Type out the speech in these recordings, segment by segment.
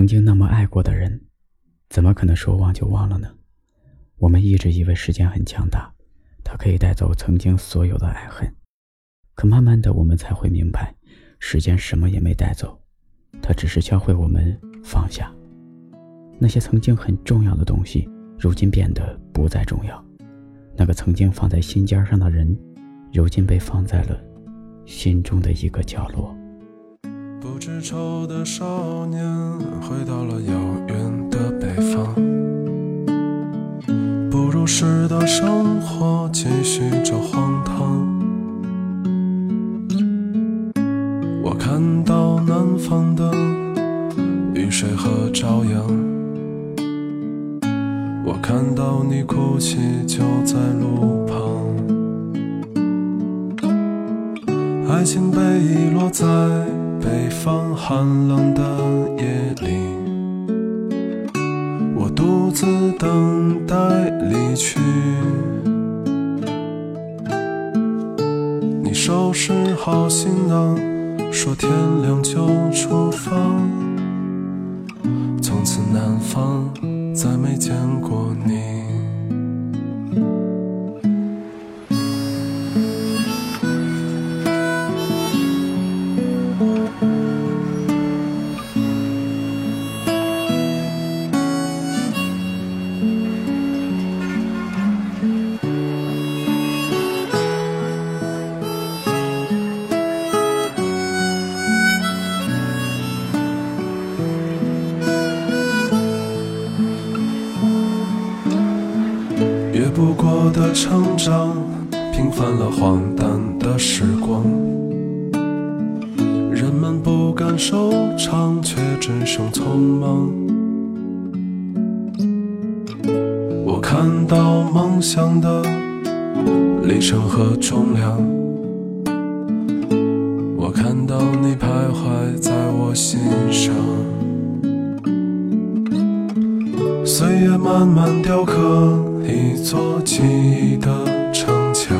曾经那么爱过的人，怎么可能说忘就忘了呢？我们一直以为时间很强大，它可以带走曾经所有的爱恨。可慢慢的，我们才会明白，时间什么也没带走，它只是教会我们放下。那些曾经很重要的东西，如今变得不再重要。那个曾经放在心尖上的人，如今被放在了心中的一个角落。不知愁的少年回到了遥远的北方，不如时的生活继续着荒唐。我看到南方的雨水和朝阳，我看到你哭泣就在路旁，爱情被遗落在。北方寒冷的夜里，我独自等待离去。你收拾好行囊，说天亮就出发。从此南方再没见过的成长，平凡了荒诞的时光。人们不敢收场，却只剩匆忙。我看到梦想的里程和重量，我看到你徘徊在我心上。岁月慢慢雕刻。一座记忆的城墙，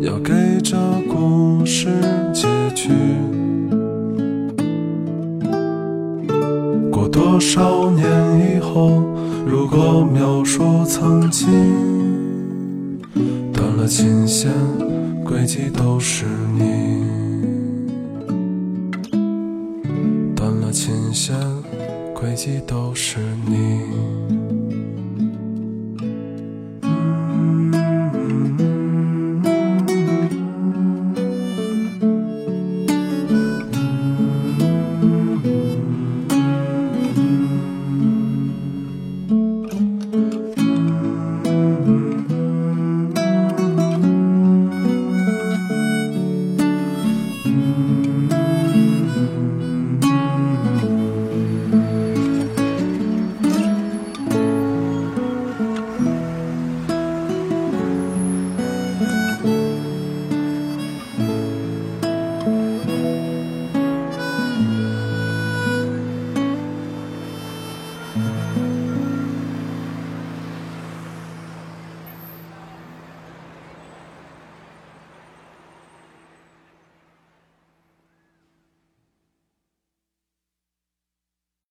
要给这故事结局。过多少年以后，如果描述曾经，断了琴弦，轨迹都是你。断了琴弦，轨迹都是你。